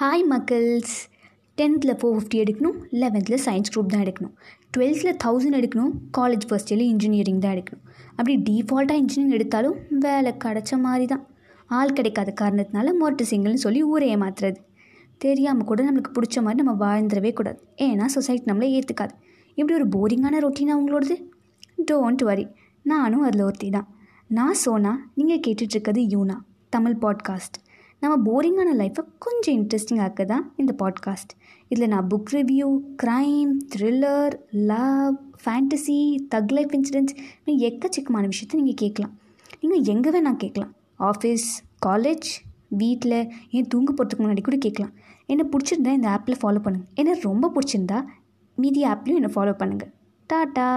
Hi மக்கள்ஸ் டென்த்தில் four fifty எடுக்கணும். லெவன்த்தில் சயின்ஸ் குரூப் தான் எடுக்கணும். டுவெல்த்தில் தௌசண்ட் எடுக்கணும். காலேஜ் ஃபர்ஸ்ட் இயரில் இன்ஜினியரிங் தான் எடுக்கணும். அப்படி டிஃபால்ட்டாக இன்ஜினியரிங் எடுத்தாலும் வேலை கிடச்ச மாதிரி தான் ஆள் கிடைக்காத காரணத்தினால மொரட்டு சிங்கிள்னு சொல்லி ஊரை ஏமாத்துறது. தெரியாமல் கூட நம்மளுக்கு பிடிச்ச மாதிரி நம்ம வாழ்ந்துடவே கூடாது. ஏன்னா சொசைட்டி நம்மளை ஏற்றுக்காது இப்படி ஒரு போரிங்கான ரொட்டீனா உங்களோடது? டோன்ட் வரி நானும் அதில் ஒருத்தி தான் நான் சோனா நீங்கள் கேட்டுட்ருக்கிறது யூனா. தமிழ் பாட்காஸ்ட் நம்ம போரிங்கான லைஃப்பை கொஞ்சம் இன்ட்ரெஸ்டிங் ஆக்க தான் இந்த பாட்காஸ்ட் இதில் நான் book review crime thriller love fantasy thug life incidents இன்னும் எக்கச்சக்கமான விஷயத்த நீங்கள் கேட்கலாம். நீங்கள் எங்கே வேணால் கேட்கலாம். ஆஃபீஸ் காலேஜ் வீட்டில் ஏன் தூங்க போகிறதுக்கு முன்னாடி கூட கேட்கலாம். என்னை பிடிச்சிருந்தா இந்த ஆப்பில் ஃபாலோ பண்ணுங்கள் என்ன ரொம்ப பிடிச்சிருந்தா மீதி ஆப்லேயும் என்னை ஃபாலோ பண்ணுங்கள் டாட்டா!